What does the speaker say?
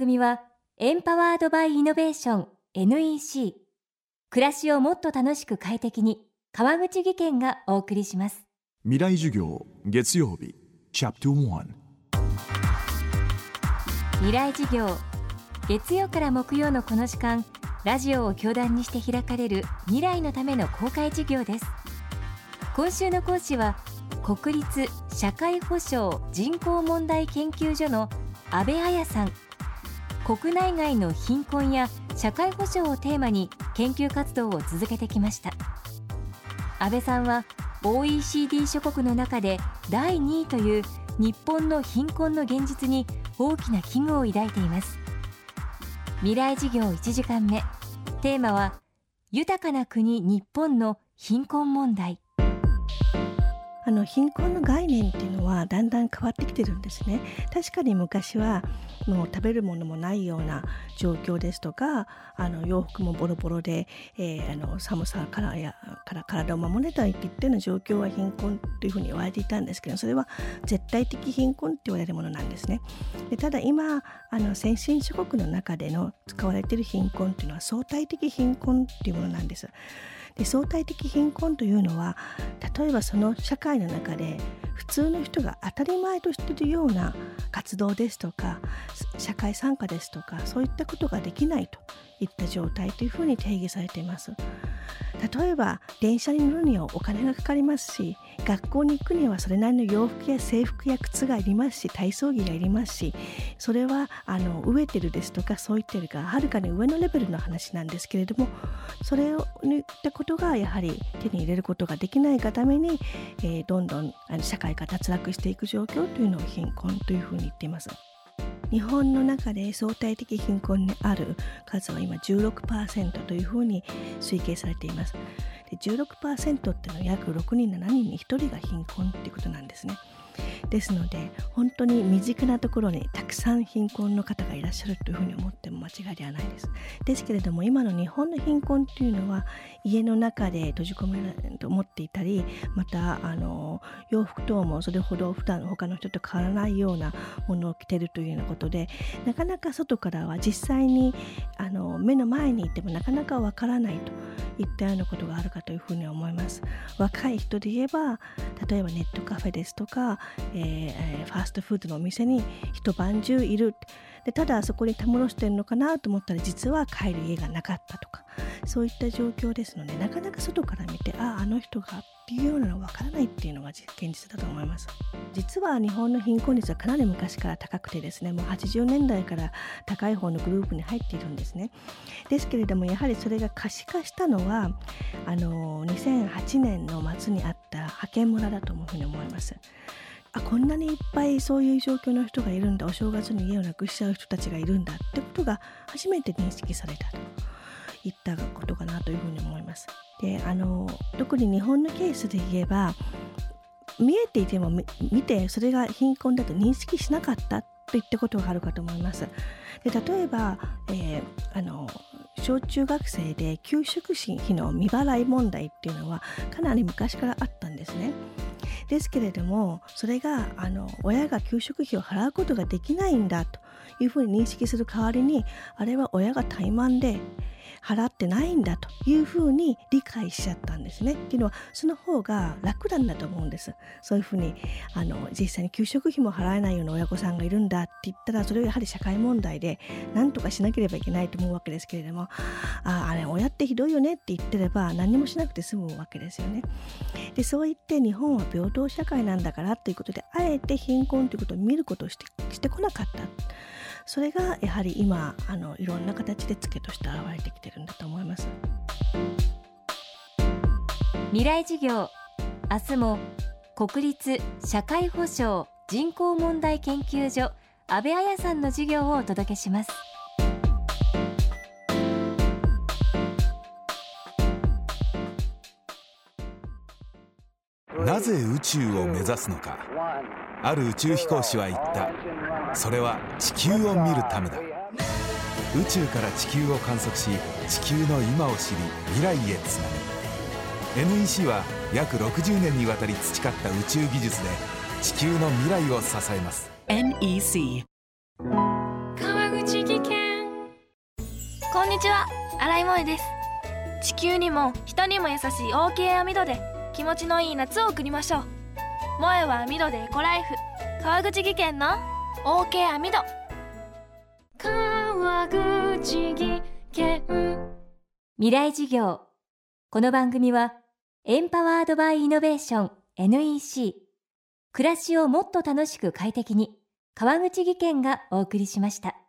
組はエンパワードバイイノベーション NEC 暮らしをもっと楽しく快適に川口義賢がお送りします。未来授業月曜日チャプト1未来授業月曜から木曜のこの時間ラジオを教壇にして開かれる未来のための公開授業です。今週の講師は国立社会保障人口問題研究所の安倍彩さん国内外の貧困や社会保障をテーマに研究活動を続けてきました。安倍さんは OECD 諸国の中で第2位という日本の貧困の現実に大きな危惧を抱いています。未来事業1時間目。テーマは豊かな国日本の貧困問題。あの貧困の概念っていうのはだんだん変わってきてるんですね。確かに昔はもう食べるものもないような状況ですとかあの洋服もボロボロで、えー、あの寒さからやから体を守れないっていったような状況は貧困というふうに言われていたんですけどそれは絶対的貧困って言われるものなんですね。でただ今あの先進諸国の中での使われている貧困っていうのは相対的貧困っていうものなんです。相対的貧困というのは例えばその社会の中で普通の人が当たり前としているような活動ですとか社会参加ですとかそういったことができないといった状態というふうに定義されています。例えば電車に乗るにはお金がかかりますし学校に行くにはそれなりの洋服や制服や靴がいりますし体操着がいりますしそれはあの飢えてるですとかそういったよりかはるかに上のレベルの話なんですけれどもそれを言ったことがやはり手に入れることができないがために、えー、どんどんあの社会が脱落していく状況というのを貧困というふうに言っています。日本の中で相対的貧困にある数は今16%というふうに推計されています。で16%っていうのは約6人7人に1人が貧困っていうことなんですね。ですので本当に身近なところにたくさん貧困の方がいらっしゃるというふうに思っても間違いではないです。ですけれども今の日本の貧困というのは家の中で閉じ込められると思っていたりまたあの洋服等もそれほど普段他の人と変わらないようなものを着てるというようなことでなかなか外からは実際にあの目の前にいてもなかなかわからないといったようなことがあるかというふうに思います。若い人で言えば例えばネットカフェですとかえー、ファーストフードのお店に一晩中いるでただそこにたむろしてるのかなと思ったら実は帰る家がなかったとかそういった状況ですのでなかなか外から見てあああの人がっていうようなのわからないっていうのが現実だと思います。実は日本の貧困率はかなり昔から高くてですねもう80年代から高い方のグループに入っているんですね。ですけれどもやはりそれが可視化したのはあの2008年の末にあった派遣村だというふうに思います。あこんなにいっぱいそういう状況の人がいるんだお正月に家をなくしちゃう人たちがいるんだってことが初めて認識されたといったことかなというふうに思います。であの特に日本のケースで言えば見えていても見てそれが貧困だと認識しなかったといったことがあるかと思います。で例えば、えー、あの小中学生で給食費の未払い問題っていうのはかなり昔からあったんですね。ですけれどもそれがあの親が給食費を払うことができないんだというふうに認識する代わりにあれは親が怠慢で払ってないんだというふうに理解しちゃったんですね。っていうのはその方が楽なんだと思うんです。そういうふうにあの実際に給食費も払えないような親御さんがいるんだって言ったらそれはやはり社会問題で何とかしなければいけないと思うわけですけれどもああれ親ってひどいよねって言ってれば何もしなくて済むわけですよね。でそう言って日本は平等社会なんだからということであえて貧困ということを見ることをしてしてこなかった。それがやはり今あのいろんな形でツケとして現れてきてるんだと思います。未来事業明日も国立社会保障人口問題研究所安倍彩さんの授業をお届けします。なぜ宇宙を目指すのか。ある宇宙飛行士は言った。それは地球を見るためだ。宇宙から地球を観測し地球の今を知り未来へつなぐ。NEC は約60年にわたり培った宇宙技術で地球の未来を支えます。NEC 川口技こんにちは。新井萌です。地球にも人にも優しい OK 網戸で気持ちのいい夏を送りましょう。萌えは網戸でエコライフ。川口技研の OK 網戸川口技研。未来事業。この番組はエンパワードバイイノベーション NEC 暮らしをもっと楽しく快適に川口技研がお送りしました。